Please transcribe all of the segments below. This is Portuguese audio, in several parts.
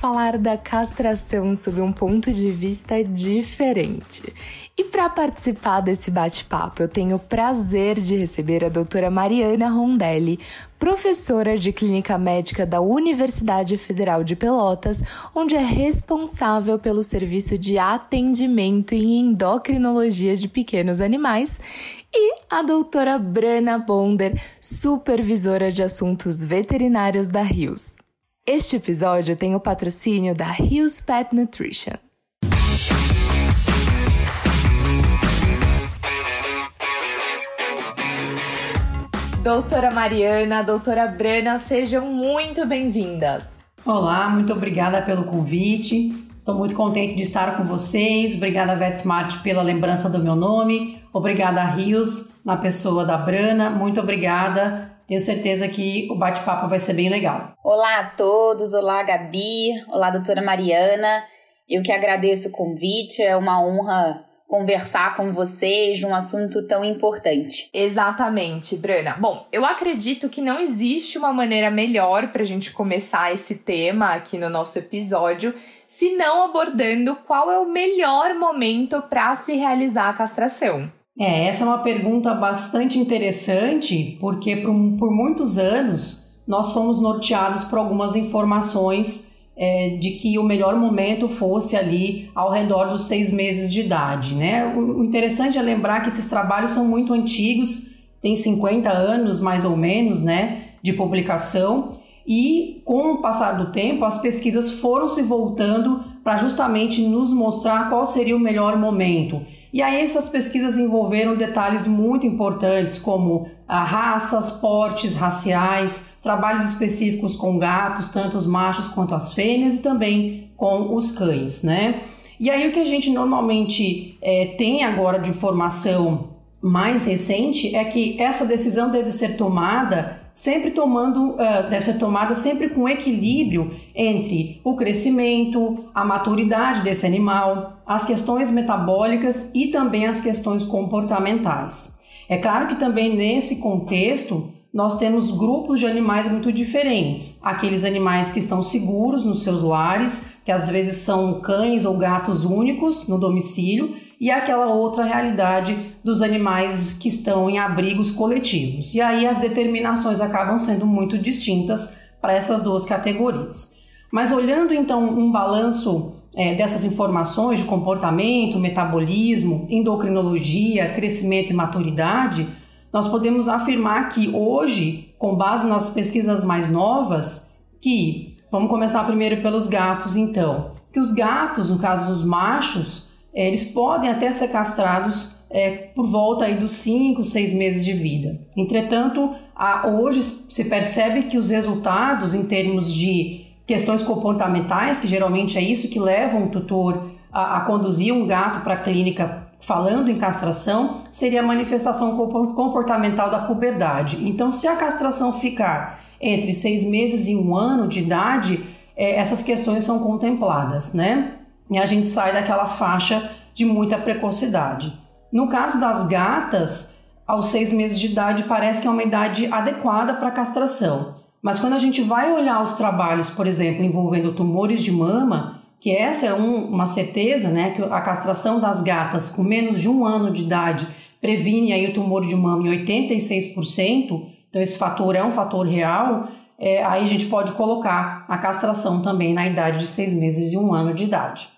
falar da castração sob um ponto de vista diferente. E para participar desse bate-papo, eu tenho o prazer de receber a doutora Mariana Rondelli, professora de clínica médica da Universidade Federal de Pelotas, onde é responsável pelo serviço de atendimento em endocrinologia de pequenos animais, e a doutora Brana Bonder, supervisora de assuntos veterinários da Rios. Este episódio tem o patrocínio da Rios Pet Nutrition. Doutora Mariana, doutora Brana, sejam muito bem-vindas. Olá, muito obrigada pelo convite. Estou muito contente de estar com vocês. Obrigada, VetSmart, pela lembrança do meu nome. Obrigada, Rios, na pessoa da Brana. Muito obrigada. Tenho certeza que o bate-papo vai ser bem legal. Olá a todos, olá Gabi, olá doutora Mariana. Eu que agradeço o convite, é uma honra conversar com vocês de um assunto tão importante. Exatamente, Brana. Bom, eu acredito que não existe uma maneira melhor para a gente começar esse tema aqui no nosso episódio, se não abordando qual é o melhor momento para se realizar a castração. É, essa é uma pergunta bastante interessante, porque por, por muitos anos nós fomos norteados por algumas informações é, de que o melhor momento fosse ali ao redor dos seis meses de idade. Né? O, o interessante é lembrar que esses trabalhos são muito antigos, têm 50 anos mais ou menos né, de publicação, e com o passar do tempo as pesquisas foram se voltando para justamente nos mostrar qual seria o melhor momento. E aí essas pesquisas envolveram detalhes muito importantes como a raças, portes raciais, trabalhos específicos com gatos, tanto os machos quanto as fêmeas, e também com os cães, né? E aí o que a gente normalmente é, tem agora de informação mais recente é que essa decisão deve ser tomada sempre tomando, uh, deve ser tomada sempre com equilíbrio entre o crescimento, a maturidade desse animal, as questões metabólicas e também as questões comportamentais. É claro que também nesse contexto nós temos grupos de animais muito diferentes. Aqueles animais que estão seguros nos seus lares, que às vezes são cães ou gatos únicos no domicílio, e aquela outra realidade dos animais que estão em abrigos coletivos. E aí as determinações acabam sendo muito distintas para essas duas categorias. Mas olhando então um balanço é, dessas informações de comportamento, metabolismo, endocrinologia, crescimento e maturidade, nós podemos afirmar que hoje, com base nas pesquisas mais novas, que vamos começar primeiro pelos gatos, então, que os gatos, no caso os machos, é, eles podem até ser castrados é, por volta aí dos 5, 6 meses de vida. Entretanto, a, hoje se percebe que os resultados em termos de questões comportamentais, que geralmente é isso que leva um tutor a, a conduzir um gato para a clínica falando em castração, seria a manifestação comportamental da puberdade. Então, se a castração ficar entre seis meses e um ano de idade, é, essas questões são contempladas, né? E a gente sai daquela faixa de muita precocidade. No caso das gatas, aos seis meses de idade parece que é uma idade adequada para castração. Mas quando a gente vai olhar os trabalhos, por exemplo, envolvendo tumores de mama, que essa é um, uma certeza, né, que a castração das gatas com menos de um ano de idade previne aí o tumor de mama em 86%, então esse fator é um fator real, é, aí a gente pode colocar a castração também na idade de seis meses e um ano de idade.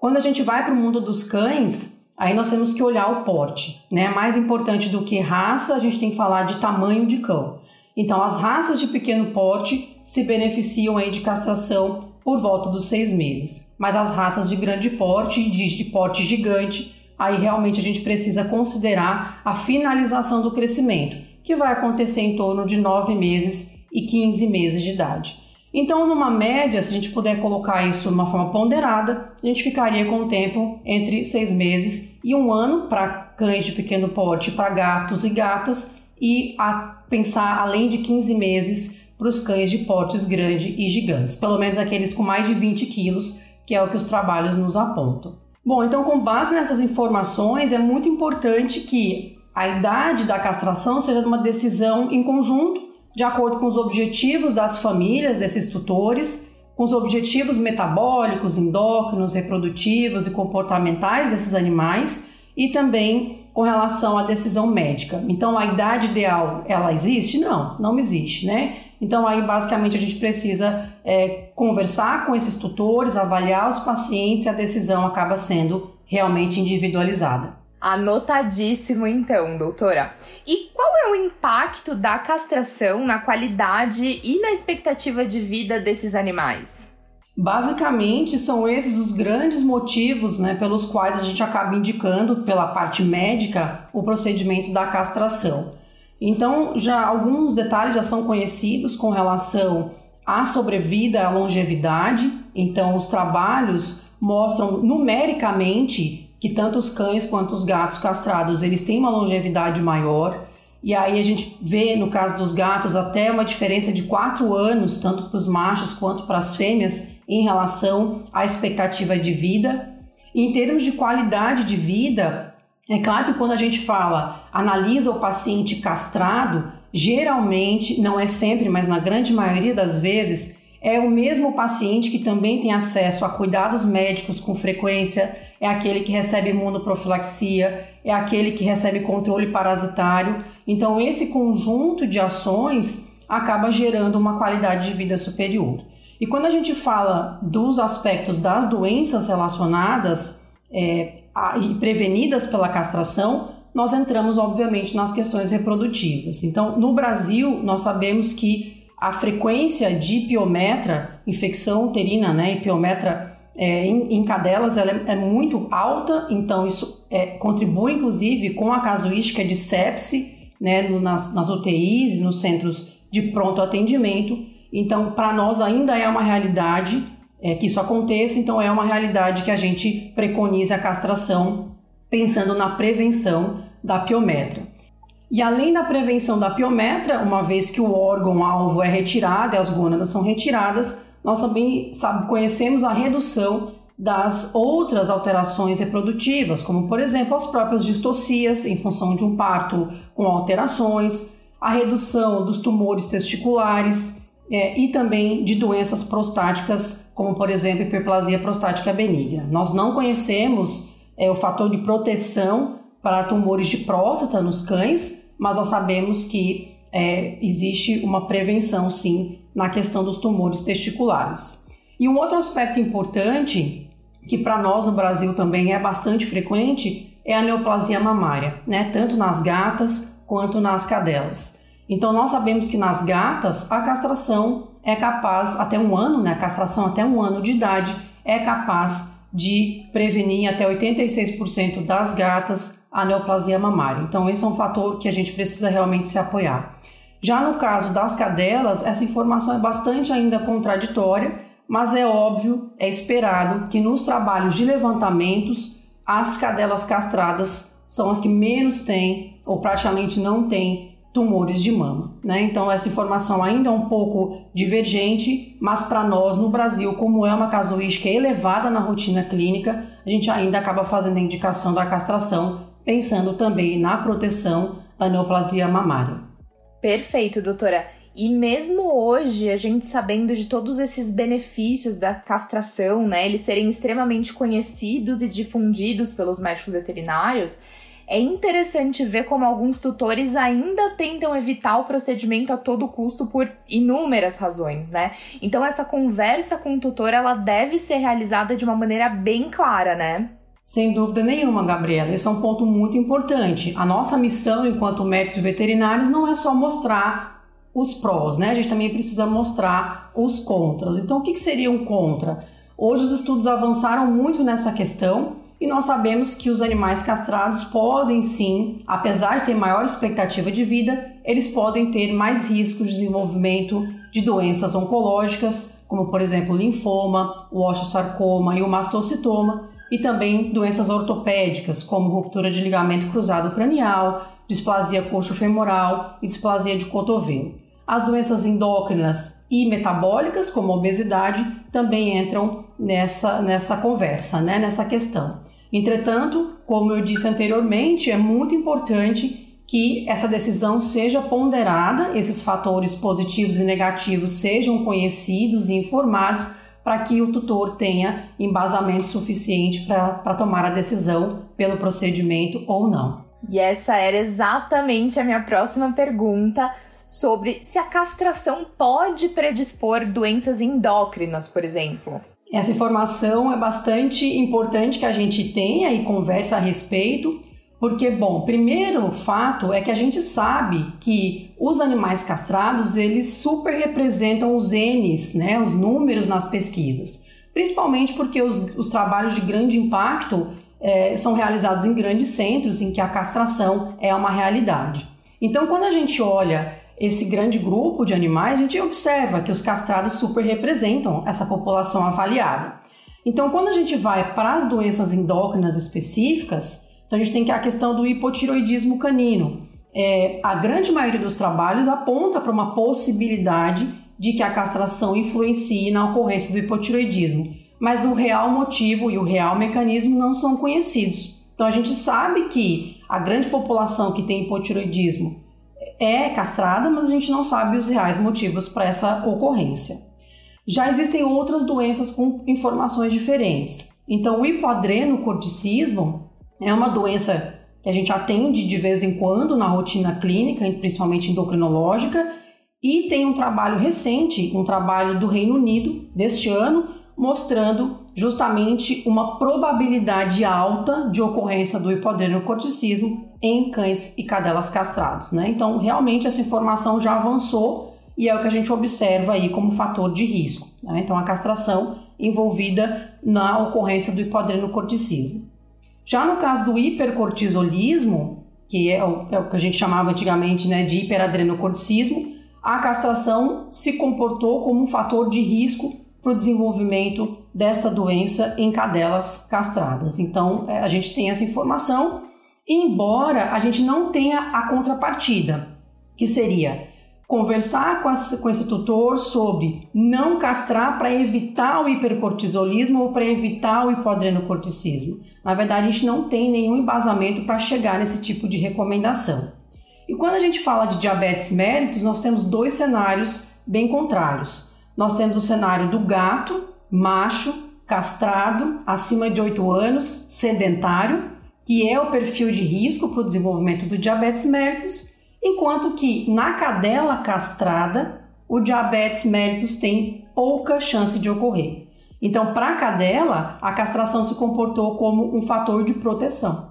Quando a gente vai para o mundo dos cães, aí nós temos que olhar o porte, né? Mais importante do que raça, a gente tem que falar de tamanho de cão. Então, as raças de pequeno porte se beneficiam aí de castração por volta dos seis meses. Mas as raças de grande porte e de, porte gigante, aí realmente a gente precisa considerar a finalização do crescimento, que vai acontecer em torno de nove meses e 15 meses de idade. Então, numa média, se a gente puder colocar isso de uma forma ponderada, a gente ficaria com o tempo entre seis meses e um ano para cães de pequeno porte, para gatos e gatas, e a pensar além de 15 meses para os cães de portes grande e gigantes, pelo menos aqueles com mais de 20 quilos, que é o que os trabalhos nos apontam. Bom, então, com base nessas informações, é muito importante que a idade da castração seja uma decisão em conjunto, de acordo com os objetivos das famílias, desses tutores, com os objetivos metabólicos, endócrinos, reprodutivos e comportamentais desses animais e também com relação à decisão médica. Então, a idade ideal, ela existe? Não, não existe, né? Então, aí, basicamente, a gente precisa é, conversar com esses tutores, avaliar os pacientes e a decisão acaba sendo realmente individualizada. Anotadíssimo, então, doutora. E qual é o impacto da castração na qualidade e na expectativa de vida desses animais? Basicamente, são esses os grandes motivos né, pelos quais a gente acaba indicando, pela parte médica, o procedimento da castração. Então, já alguns detalhes já são conhecidos com relação à sobrevida, à longevidade. Então, os trabalhos mostram numericamente que tanto os cães quanto os gatos castrados eles têm uma longevidade maior. E aí a gente vê no caso dos gatos até uma diferença de 4 anos, tanto para os machos quanto para as fêmeas, em relação à expectativa de vida. Em termos de qualidade de vida, é claro que quando a gente fala, analisa o paciente castrado, geralmente, não é sempre, mas na grande maioria das vezes, é o mesmo paciente que também tem acesso a cuidados médicos com frequência, é aquele que recebe imunoprofilaxia, é aquele que recebe controle parasitário. Então, esse conjunto de ações acaba gerando uma qualidade de vida superior. E quando a gente fala dos aspectos das doenças relacionadas é, a, e prevenidas pela castração, nós entramos, obviamente, nas questões reprodutivas. Então, no Brasil, nós sabemos que a frequência de piometra, infecção uterina, né, e piometra é, em, em, cadelas ela é, é, muito alta, então isso é, contribui inclusive com a casuística de sepse né, no, nas, nas UTIs, nos centros de pronto atendimento. Então, para nós ainda é uma realidade é, que isso aconteça, então é uma realidade que a gente preconiza a castração pensando na prevenção da piometra. E além da prevenção da piometra, uma vez que o órgão-alvo é retirado e as gônadas são retiradas, nós também sabe, conhecemos a redução das outras alterações reprodutivas, como por exemplo as próprias distocias em função de um parto com alterações, a redução dos tumores testiculares é, e também de doenças prostáticas, como por exemplo hiperplasia prostática benigna. Nós não conhecemos é, o fator de proteção para tumores de próstata nos cães, mas nós sabemos que é, existe uma prevenção sim na questão dos tumores testiculares. E um outro aspecto importante, que para nós no Brasil também é bastante frequente, é a neoplasia mamária, né? tanto nas gatas quanto nas cadelas. Então nós sabemos que nas gatas a castração é capaz, até um ano, né? a castração até um ano de idade, é capaz de prevenir até 86% das gatas a neoplasia mamária. Então esse é um fator que a gente precisa realmente se apoiar. Já no caso das cadelas, essa informação é bastante ainda contraditória, mas é óbvio, é esperado que nos trabalhos de levantamentos, as cadelas castradas são as que menos têm ou praticamente não têm tumores de mama. Né? Então, essa informação ainda é um pouco divergente, mas para nós no Brasil, como é uma casuística elevada na rotina clínica, a gente ainda acaba fazendo a indicação da castração, pensando também na proteção da neoplasia mamária. Perfeito, doutora. E mesmo hoje, a gente sabendo de todos esses benefícios da castração, né, eles serem extremamente conhecidos e difundidos pelos médicos veterinários, é interessante ver como alguns tutores ainda tentam evitar o procedimento a todo custo por inúmeras razões, né? Então essa conversa com o tutor, ela deve ser realizada de uma maneira bem clara, né? Sem dúvida nenhuma, Gabriela. Esse é um ponto muito importante. A nossa missão enquanto médicos veterinários não é só mostrar os prós, né? A gente também precisa mostrar os contras. Então, o que, seria um contra? Hoje os estudos avançaram muito nessa questão e nós sabemos que os animais castrados podem sim, apesar de ter maior expectativa de vida, eles podem ter mais riscos de desenvolvimento de doenças oncológicas, como por exemplo o linfoma, o osteosarcoma e o mastocitoma, e também doenças ortopédicas, como ruptura de ligamento cruzado cranial, displasia coxo-femoral e displasia de cotovelo. As doenças endócrinas e metabólicas, como obesidade, também entram nessa, nessa conversa, né, nessa questão. Entretanto, como eu disse anteriormente, é muito importante que essa decisão seja ponderada, esses fatores positivos e negativos sejam conhecidos e informados para que o tutor tenha embasamento suficiente para tomar a decisão pelo procedimento ou não. E essa era exatamente a minha próxima pergunta sobre se a castração pode predispor doenças endócrinas, por exemplo. Essa informação é bastante importante que a gente tenha e converse a respeito, porque, bom, primeiro fato é que a gente sabe que os animais castrados, eles super representam os N's, né, os números nas pesquisas. Principalmente porque os, os trabalhos de grande impacto é, são realizados em grandes centros em que a castração é uma realidade. Então, quando a gente olha esse grande grupo de animais, a gente observa que os castrados super representam essa população avaliada. Então, quando a gente vai para as doenças endócrinas específicas, então a gente tem que a questão do hipotiroidismo canino. É, a grande maioria dos trabalhos aponta para uma possibilidade de que a castração influencie na ocorrência do hipotiroidismo, mas o real motivo e o real mecanismo não são conhecidos. Então a gente sabe que a grande população que tem hipotiroidismo é castrada, mas a gente não sabe os reais motivos para essa ocorrência. Já existem outras doenças com informações diferentes. Então, o hipoadrenocorticismo é uma doença que a gente atende de vez em quando na rotina clínica, principalmente endocrinológica, e tem um trabalho recente, um trabalho do Reino Unido deste ano, mostrando justamente uma probabilidade alta de ocorrência do hipodrenocorticismo em cães e cadelas castrados. Né? Então, realmente, essa informação já avançou e é o que a gente observa aí como fator de risco. Né? Então, a castração envolvida na ocorrência do hipodrenocorticismo. Já no caso do hipercortisolismo, que é o, é o que a gente chamava antigamente né, de hiperadrenocorticismo, a castração se comportou como um fator de risco para o desenvolvimento desta doença em cadelas castradas. Então, é, a gente tem essa informação, embora a gente não tenha a contrapartida, que seria conversar com, a, com esse tutor sobre não castrar para evitar o hipercortisolismo ou para evitar o hipodrenocorticismo. Na verdade, a gente não tem nenhum embasamento para chegar nesse tipo de recomendação. E quando a gente fala de diabetes mellitus, nós temos dois cenários bem contrários. Nós temos o cenário do gato, macho, castrado, acima de 8 anos, sedentário, que é o perfil de risco para o desenvolvimento do diabetes mellitus, enquanto que na cadela castrada, o diabetes mellitus tem pouca chance de ocorrer. Então, para a cadela, a castração se comportou como um fator de proteção.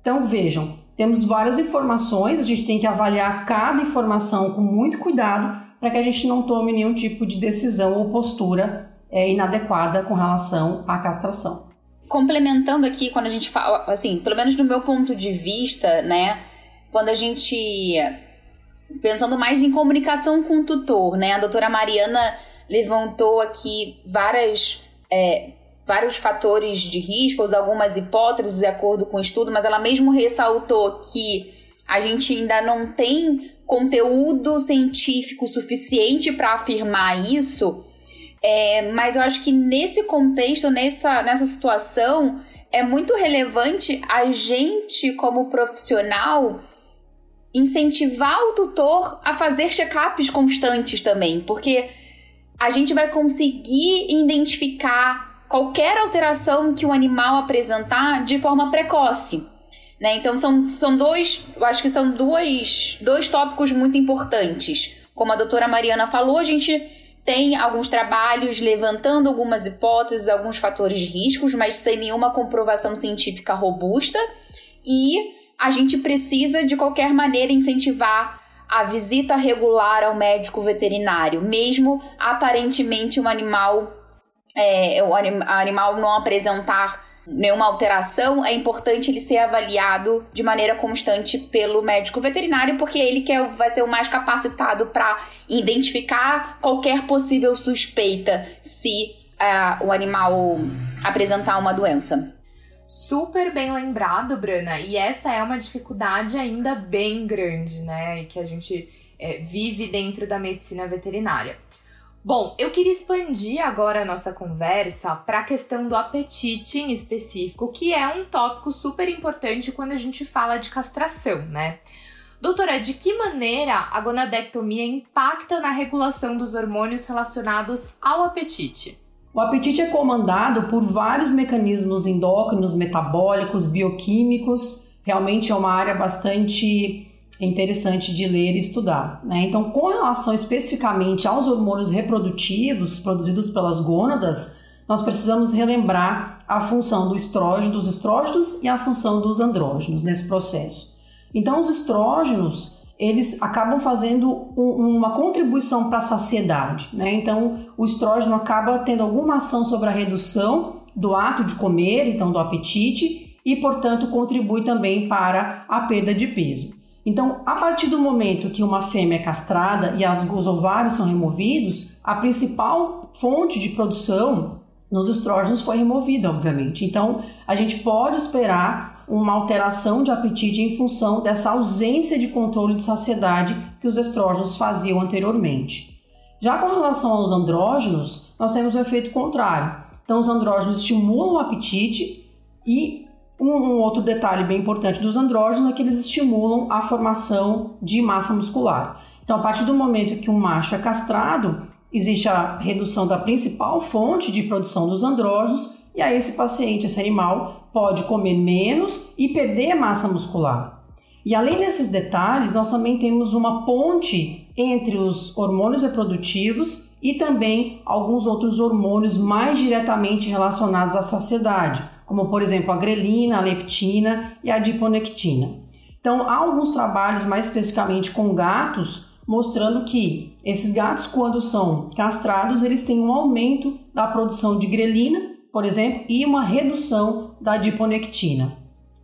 Então, vejam, temos várias informações, a gente tem que avaliar cada informação com muito cuidado para que a gente não tome nenhum tipo de decisão ou postura é, inadequada com relação à castração. Complementando aqui, quando a gente fala, assim, pelo menos do meu ponto de vista, né, quando a gente pensando mais em comunicação com o tutor, né, a doutora Mariana levantou aqui várias é, vários fatores de risco, algumas hipóteses de acordo com o estudo, mas ela mesmo ressaltou que a gente ainda não tem conteúdo científico suficiente para afirmar isso, é, mas eu acho que nesse contexto, nessa, nessa situação, é muito relevante a gente, como profissional, incentivar o tutor a fazer check-ups constantes também, porque a gente vai conseguir identificar qualquer alteração que o animal apresentar de forma precoce. Né? Então são, são dois, eu acho que são dois, dois tópicos muito importantes. Como a doutora Mariana falou, a gente tem alguns trabalhos levantando algumas hipóteses, alguns fatores de riscos, mas sem nenhuma comprovação científica robusta. E a gente precisa, de qualquer maneira, incentivar a visita regular ao médico veterinário, mesmo aparentemente um animal, é, o animal não apresentar nenhuma alteração, é importante ele ser avaliado de maneira constante pelo médico veterinário, porque ele que é, vai ser o mais capacitado para identificar qualquer possível suspeita se uh, o animal apresentar uma doença. Super bem lembrado, Brana, e essa é uma dificuldade ainda bem grande, né? Que a gente é, vive dentro da medicina veterinária. Bom, eu queria expandir agora a nossa conversa para a questão do apetite em específico, que é um tópico super importante quando a gente fala de castração, né? Doutora, de que maneira a gonadectomia impacta na regulação dos hormônios relacionados ao apetite? O apetite é comandado por vários mecanismos endócrinos, metabólicos, bioquímicos. Realmente é uma área bastante interessante de ler e estudar. Né? Então, com relação especificamente aos hormônios reprodutivos produzidos pelas gônadas, nós precisamos relembrar a função do estrógeno, dos estrógenos e a função dos andrógenos nesse processo. Então, os estrógenos eles acabam fazendo um, uma contribuição para a saciedade. Né? Então, o estrógeno acaba tendo alguma ação sobre a redução do ato de comer, então do apetite, e, portanto, contribui também para a perda de peso. Então, a partir do momento que uma fêmea é castrada e as, os ovários são removidos, a principal fonte de produção nos estrógenos foi removida, obviamente. Então, a gente pode esperar uma alteração de apetite em função dessa ausência de controle de saciedade que os estrógenos faziam anteriormente. Já com relação aos andrógenos, nós temos o efeito contrário. Então, os andrógenos estimulam o apetite e um, um outro detalhe bem importante dos andrógenos é que eles estimulam a formação de massa muscular. Então, a partir do momento que um macho é castrado, existe a redução da principal fonte de produção dos andrógenos e aí esse paciente, esse animal, pode comer menos e perder massa muscular. E além desses detalhes, nós também temos uma ponte entre os hormônios reprodutivos e também alguns outros hormônios mais diretamente relacionados à saciedade, como por exemplo a grelina, a leptina e a adiponectina. Então, há alguns trabalhos mais especificamente com gatos mostrando que esses gatos quando são castrados, eles têm um aumento da produção de grelina por exemplo, e uma redução da adiponectina.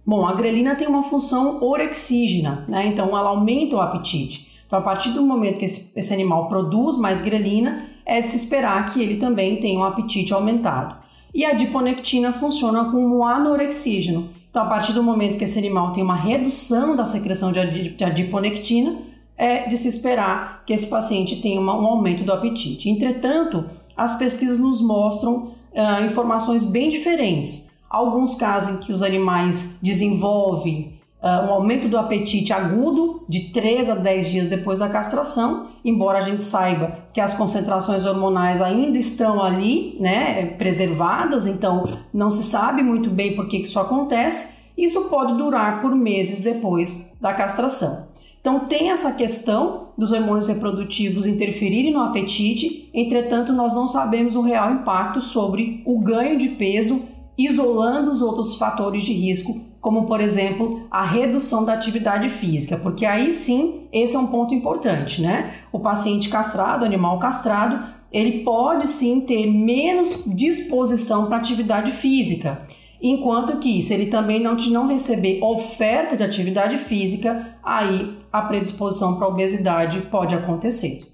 Bom, a grelina tem uma função orexígena, né? então ela aumenta o apetite. Então, a partir do momento que esse, esse animal produz mais grelina, é de se esperar que ele também tenha um apetite aumentado. E a adiponectina funciona como um anorexígeno. Então, a partir do momento que esse animal tem uma redução da secreção de adiponectina, é de se esperar que esse paciente tenha um aumento do apetite. Entretanto, as pesquisas nos mostram uh, informações bem diferentes. Alguns casos em que os animais desenvolvem uh, um aumento do apetite agudo de 3 a 10 dias depois da castração, embora a gente saiba que as concentrações hormonais ainda estão ali, né, preservadas, então não se sabe muito bem por que isso acontece. Isso pode durar por meses depois da castração. Então, tem essa questão dos hormônios reprodutivos interferirem no apetite, entretanto, nós não sabemos o real impacto sobre o ganho de peso, isolando os outros fatores de risco, como, por exemplo, a redução da atividade física, porque aí sim, esse é um ponto importante, né? O paciente castrado, animal castrado, ele pode sim ter menos disposição para atividade física. Enquanto que, se ele também não, não receber oferta de atividade física, aí a predisposição para obesidade pode acontecer.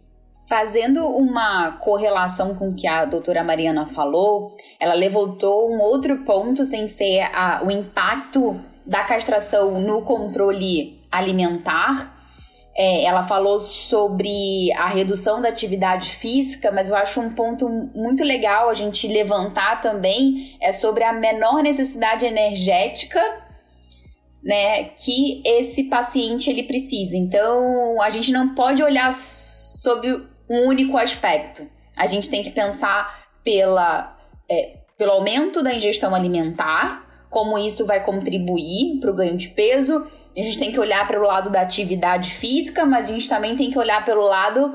Fazendo uma correlação com o que a doutora Mariana falou, ela levantou um outro ponto sem ser a, o impacto da castração no controle alimentar é, ela falou sobre a redução da atividade física, mas eu acho um ponto muito legal a gente levantar também é sobre a menor necessidade energética né, que esse paciente ele precisa. Então, a gente não pode olhar sob um único aspecto. A gente tem que pensar pela, é, pelo aumento da ingestão alimentar, como isso vai contribuir para o ganho de peso. A gente tem que olhar para o lado da atividade física, mas a gente também tem que olhar pelo lado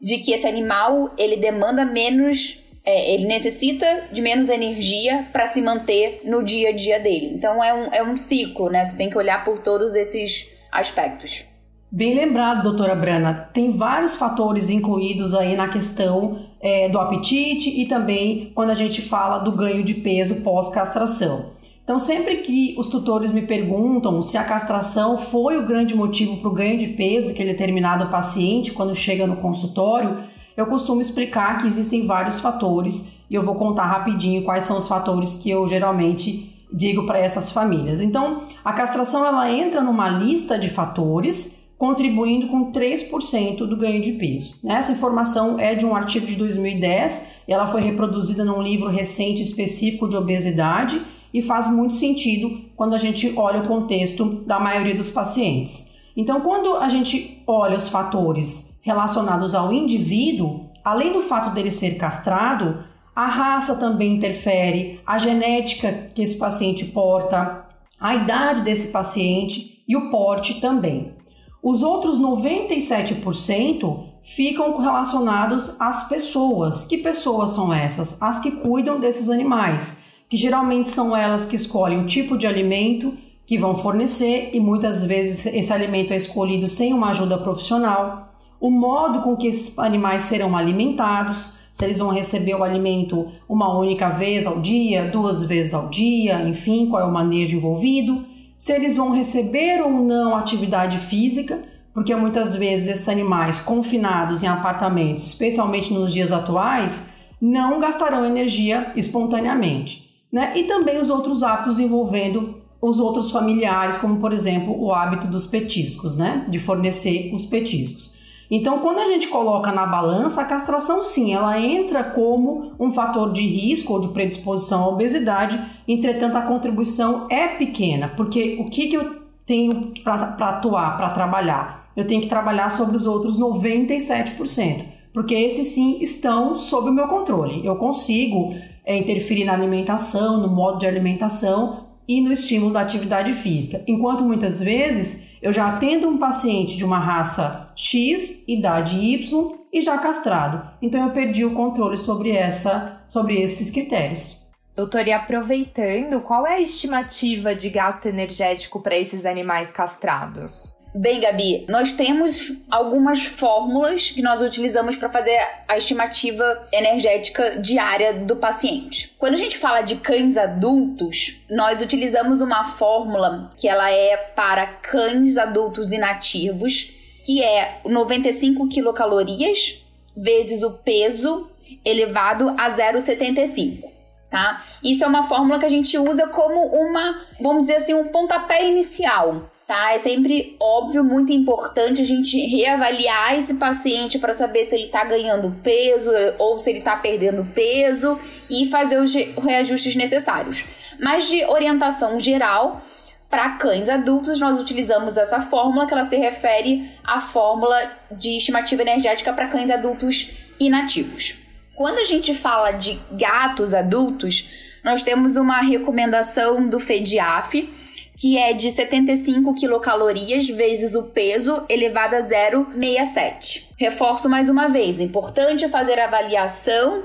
de que esse animal ele demanda menos, é, ele necessita de menos energia para se manter no dia a dia dele. Então é um, é um ciclo, né? Você tem que olhar por todos esses aspectos. Bem lembrado, doutora Brana. Tem vários fatores incluídos aí na questão é, do apetite e também quando a gente fala do ganho de peso pós-castração. Então, sempre que os tutores me perguntam se a castração foi o grande motivo para o ganho de peso daquele determinado paciente quando chega no consultório, eu costumo explicar que existem vários fatores e eu vou contar rapidinho quais são os fatores que eu geralmente digo para essas famílias. Então, a castração ela entra numa lista de fatores contribuindo com 3% do ganho de peso. Essa informação é de um artigo de 2010, ela foi reproduzida num livro recente específico de obesidade e faz muito sentido quando a gente olha o contexto da maioria dos pacientes. Então, quando a gente olha os fatores relacionados ao indivíduo, além do fato dele ser castrado, A raça também interfere, a genética que esse paciente porta, a idade desse paciente e o porte também. Os outros 97% ficam relacionados às pessoas. Que pessoas são essas? As que cuidam desses animais, que geralmente são elas que escolhem o tipo de alimento que vão fornecer e muitas vezes esse alimento é escolhido sem uma ajuda profissional, o modo com que esses animais serão alimentados, se eles vão receber o alimento uma única vez ao dia, duas vezes ao dia, enfim, qual é o manejo envolvido, se eles vão receber ou não atividade física, porque muitas vezes esses animais confinados em apartamentos, especialmente nos dias atuais, não gastarão energia espontaneamente. Né? E também os outros hábitos envolvendo os outros familiares, como por exemplo o hábito dos petiscos, né? de fornecer os petiscos. Então, quando a gente coloca na balança, a castração sim, ela entra como um fator de risco ou de predisposição à obesidade, entretanto, a contribuição é pequena, porque o que, que eu tenho para atuar, para trabalhar? Eu tenho que trabalhar sobre os outros 97%, porque esses sim estão sob o meu controle. Eu consigo é, interferir na alimentação, no modo de alimentação e no estímulo da atividade física, enquanto muitas vezes eu já atendo um paciente de uma raça X, idade Y e já castrado. Então eu perdi o controle sobre essa, sobre esses critérios. Doutor, e aproveitando, qual é a estimativa de gasto energético para esses animais castrados? Bem, Gabi, nós temos algumas fórmulas que nós utilizamos para fazer a estimativa energética diária do paciente. Quando a gente fala de cães adultos, nós utilizamos uma fórmula que ela é para cães adultos inativos, que é 95 quilocalorias vezes o peso elevado a 0,75. Tá? Isso é uma fórmula que a gente usa como uma, vamos dizer assim, um pontapé inicial tá? É sempre óbvio, muito importante a gente reavaliar esse paciente para saber se ele está ganhando peso ou se ele está perdendo peso e fazer os reajustes necessários. Mas de orientação geral, para cães adultos, nós utilizamos essa fórmula que ela se refere à fórmula de estimativa energética para cães adultos inativos. Quando a gente fala de gatos adultos, nós temos uma recomendação do FEDIAF, que é de 75 quilocalorias vezes o peso elevado a 0,67. Reforço mais uma vez, é importante fazer avaliação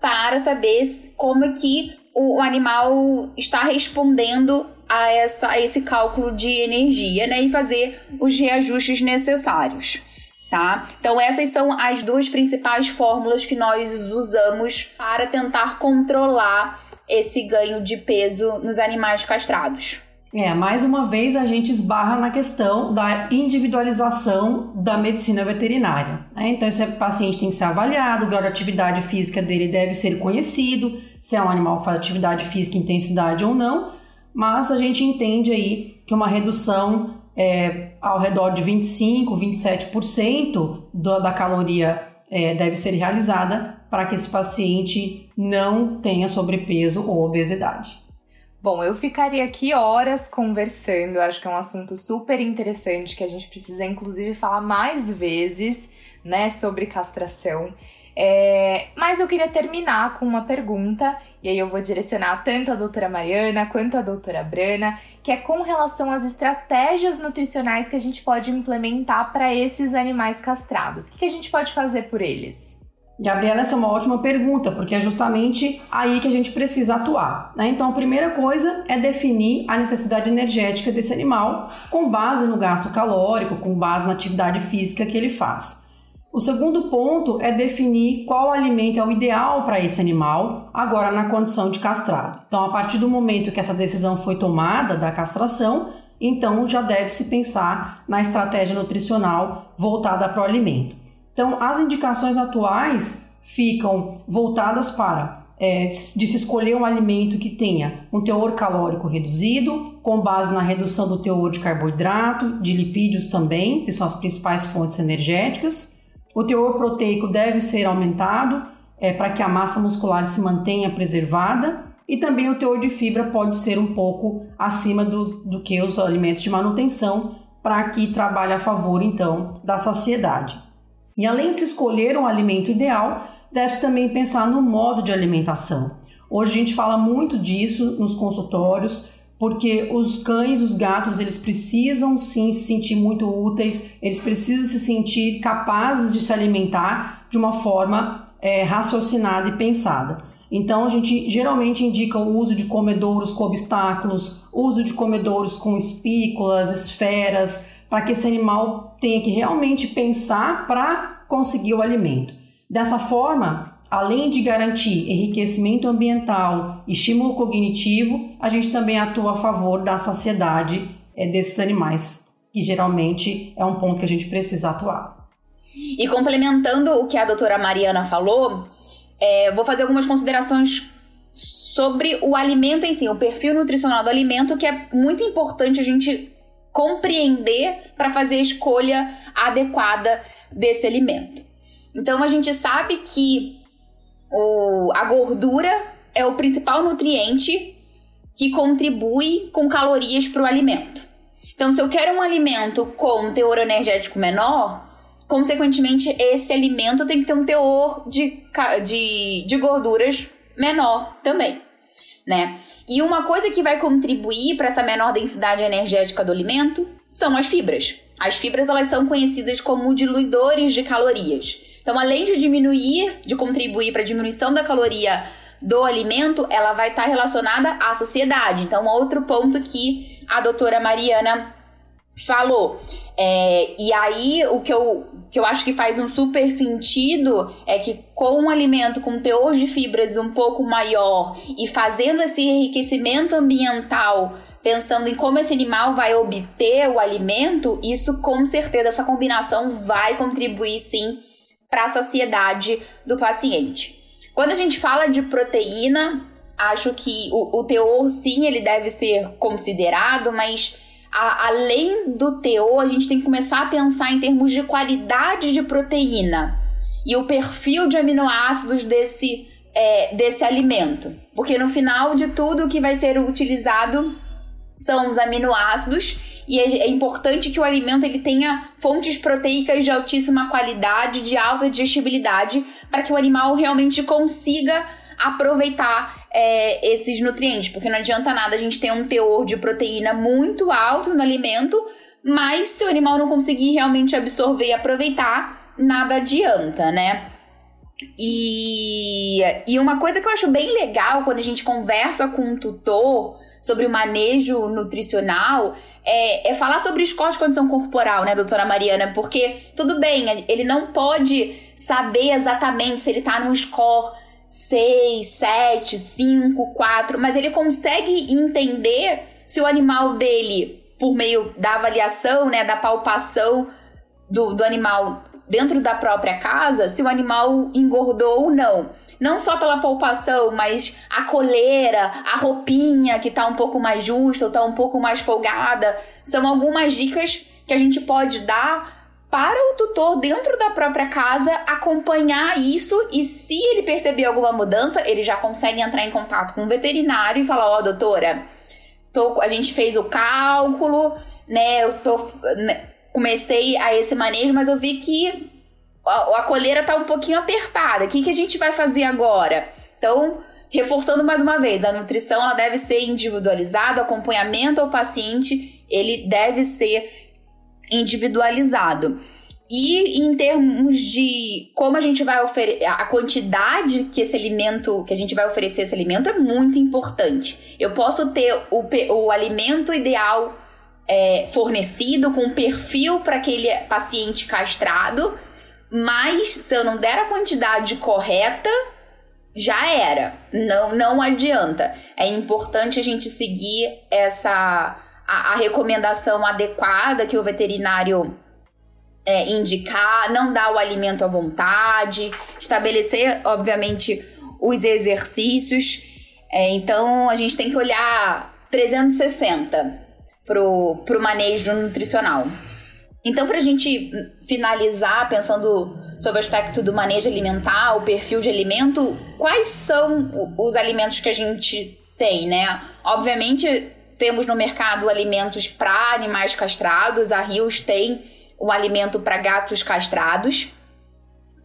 para saber como que o animal está respondendo a, essa, a esse cálculo de energia, né? E fazer os reajustes necessários. Tá? Então essas são as duas principais fórmulas que nós usamos para tentar controlar esse ganho de peso nos animais castrados. É, mais uma vez a gente esbarra na questão da individualização da medicina veterinária. Né? Então, esse paciente tem que ser avaliado, o grau de atividade física dele deve ser conhecido, se é um animal que faz atividade física intensidade ou não, mas a gente entende aí que uma redução é, ao redor de 25, 27% do, da caloria é, deve ser realizada para que esse paciente não tenha sobrepeso ou obesidade. Bom, eu ficaria aqui horas conversando, acho que é um assunto super interessante que a gente precisa, inclusive, falar mais vezes, né, sobre castração. É, mas eu queria terminar com uma pergunta, e aí eu vou direcionar tanto a doutora Mariana quanto a doutora Brana, que é com relação às estratégias nutricionais que a gente pode implementar para esses animais castrados. O que, que a gente pode fazer por eles? Gabriela, essa é uma ótima pergunta, porque é justamente aí que a gente precisa atuar. Né? Então, a primeira coisa é definir a necessidade energética desse animal com base no gasto calórico, com base na atividade física que ele faz. O segundo ponto é definir qual alimento é o ideal para esse animal, agora na condição de castrado. Então, a partir do momento que essa decisão foi tomada da castração, então já deve-se pensar na estratégia nutricional voltada para o alimento. Então, as indicações atuais ficam voltadas para é, de se escolher um alimento que tenha um teor calórico reduzido, com base na redução do teor de carboidrato, de lipídios também, que são as principais fontes energéticas. O teor proteico deve ser aumentado é, para que a massa muscular se mantenha preservada e também o teor de fibra pode ser um pouco acima do, do que os alimentos de manutenção para que trabalhe a favor então da saciedade. E além de se escolher um alimento ideal, deve também pensar no modo de alimentação. Hoje a gente fala muito disso nos consultórios, porque os cães, os gatos, eles precisam sim se sentir muito úteis, eles precisam se sentir capazes de se alimentar de uma forma é, raciocinada e pensada. Então a gente geralmente indica o uso de comedouros com obstáculos, uso de comedouros com espículas, esferas, para que esse animal tenha que realmente pensar para conseguir o alimento. Dessa forma, além de garantir enriquecimento ambiental e estímulo cognitivo, a gente também atua a favor da saciedade é, desses animais, que geralmente é um ponto que a gente precisa atuar. E complementando o que a doutora Mariana falou, é, vou fazer algumas considerações sobre o alimento em si, o perfil nutricional do alimento, que é muito importante a gente compreender para fazer a escolha adequada desse alimento. Então a gente sabe que o, a gordura é o principal nutriente que contribui com calorias para o alimento. Então, se eu quero um alimento com teor energético menor, consequentemente, esse alimento tem que ter um teor de, de, de gorduras menor também, né? E uma coisa que vai contribuir para essa menor densidade energética do alimento são as fibras. As fibras elas são conhecidas como diluidores de calorias. Então, além de diminuir, de contribuir para a diminuição da caloria do alimento, ela vai estar tá relacionada à saciedade. Então, outro ponto que a doutora Mariana falou. É, e aí, o que eu, que eu acho que faz um super sentido é que com um alimento com teor de fibras um pouco maior e fazendo esse enriquecimento ambiental pensando em como esse animal vai obter o alimento, isso com certeza, essa combinação vai contribuir sim para a saciedade do paciente. Quando a gente fala de proteína, acho que o, o teor sim ele deve ser considerado, mas a, além do teor, a gente tem que começar a pensar em termos de qualidade de proteína e o perfil de aminoácidos desse, é, desse alimento. Porque no final de tudo, o que vai ser utilizado são os aminoácidos e é, é, importante que o alimento ele tenha fontes proteicas de altíssima qualidade, de alta digestibilidade, para que o animal realmente consiga aproveitar é, esses nutrientes, porque não adianta nada a gente ter um teor de proteína muito alto no alimento, mas se o animal não conseguir realmente absorver e aproveitar, nada adianta, né? E, e uma coisa que eu acho bem legal quando a gente conversa com um tutor sobre o manejo nutricional é, é, falar sobre score de condição corporal, né, doutora Mariana? Porque tudo bem, ele não pode saber exatamente se ele tá num score 6, 7, 5, 4, mas ele consegue entender se o animal dele, por meio da avaliação, né, da palpação do, do animal dentro da própria casa se o animal engordou ou não. Não só pela palpação, mas a coleira, a roupinha que tá um pouco mais justa ou tá um pouco mais folgada. São algumas dicas que a gente pode dar para o tutor dentro da própria casa acompanhar isso e se ele perceber alguma mudança, ele já consegue entrar em contato com o veterinário e falar: "Ó, oh, doutora, tô, a gente fez o cálculo, né? Eu tô né, comecei a esse manejo, mas eu vi que a, a coleira tá um pouquinho apertada. O que, que a gente vai fazer agora? Então, reforçando mais uma vez, a nutrição ela deve ser individualizada, o acompanhamento ao paciente ele deve ser individualizado. E em termos de como a gente vai oferecer, a quantidade que esse alimento, que a gente vai oferecer esse alimento é muito importante. Eu posso ter o, o alimento ideal é, fornecido com perfil para aquele paciente castrado, mas se eu não der a quantidade correta, já era. Não, não adianta. É importante a gente seguir essa a, a recomendação adequada que o veterinário é, indicar, não dar o alimento à vontade, estabelecer, obviamente, os exercícios. É, então a gente tem que olhar 360 pro, pro manejo nutricional. Então, para a gente finalizar, pensando sobre o aspecto do manejo alimentar, o perfil de alimento, quais são os alimentos que a gente tem, né? Obviamente, temos no mercado alimentos para animais castrados, a Rios tem um alimento para gatos castrados,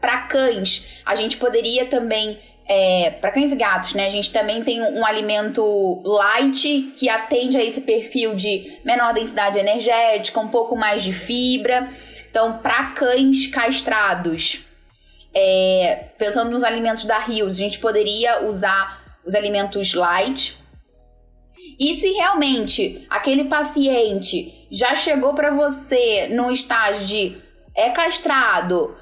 para cães, a gente poderia também é, para cães e gatos, né? A gente também tem um, alimento light que atende a esse perfil de menor densidade energética, um pouco mais de fibra. Então, para cães castrados, é, pensando nos alimentos da Rios, a gente poderia usar os alimentos light. E se realmente aquele paciente já chegou para você no estágio de é castrado,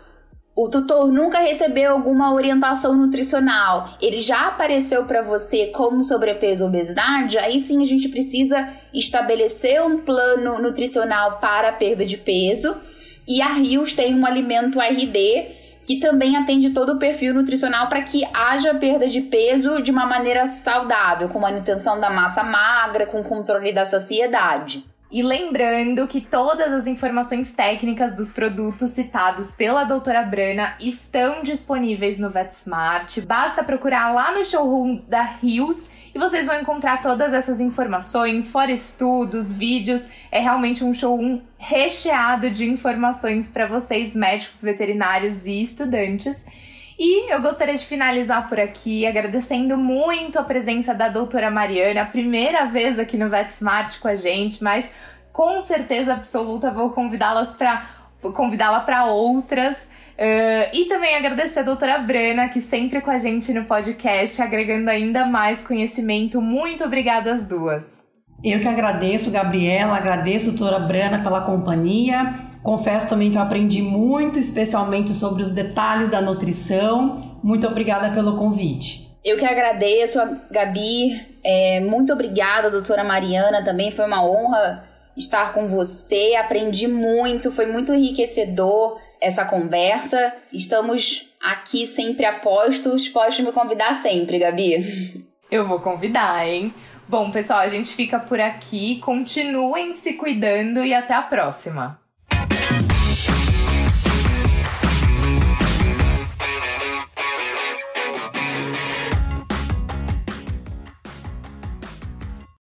o tutor nunca recebeu alguma orientação nutricional, ele já apareceu para você como sobrepeso ou obesidade, aí sim a gente precisa estabelecer um plano nutricional para a perda de peso. E a Rios tem um alimento RD que também atende todo o perfil nutricional para que haja perda de peso de uma maneira saudável, com manutenção da massa magra, com controle da saciedade. E lembrando que todas as informações técnicas dos produtos citados pela doutora Brana estão disponíveis no VetSmart. Basta procurar lá no showroom da Rios e vocês vão encontrar todas essas informações, fora estudos, vídeos. É realmente um showroom recheado de informações para vocês, médicos, veterinários e estudantes. E eu gostaria de finalizar por aqui agradecendo muito a presença da doutora Mariana, a primeira vez aqui no VetSmart com a gente, mas com certeza absoluta vou convidá-las para convidá-la para outras. Uh, e também agradecer a doutora Brana, que sempre com a gente no podcast, agregando ainda mais conhecimento. Muito obrigada às duas. Eu que agradeço, Gabriela, agradeço, doutora Brana, pela companhia. Confesso também que eu aprendi muito, especialmente sobre os detalhes da nutrição. Muito obrigada pelo convite. Eu que agradeço, Gabi. É, muito obrigada, doutora Mariana, também. Foi uma honra estar com você. Aprendi muito, foi muito enriquecedor essa conversa. Estamos aqui sempre a postos. Pode me convidar sempre, Gabi. Eu vou convidar, hein? Bom, pessoal, a gente fica por aqui. Continuem se cuidando e até a próxima.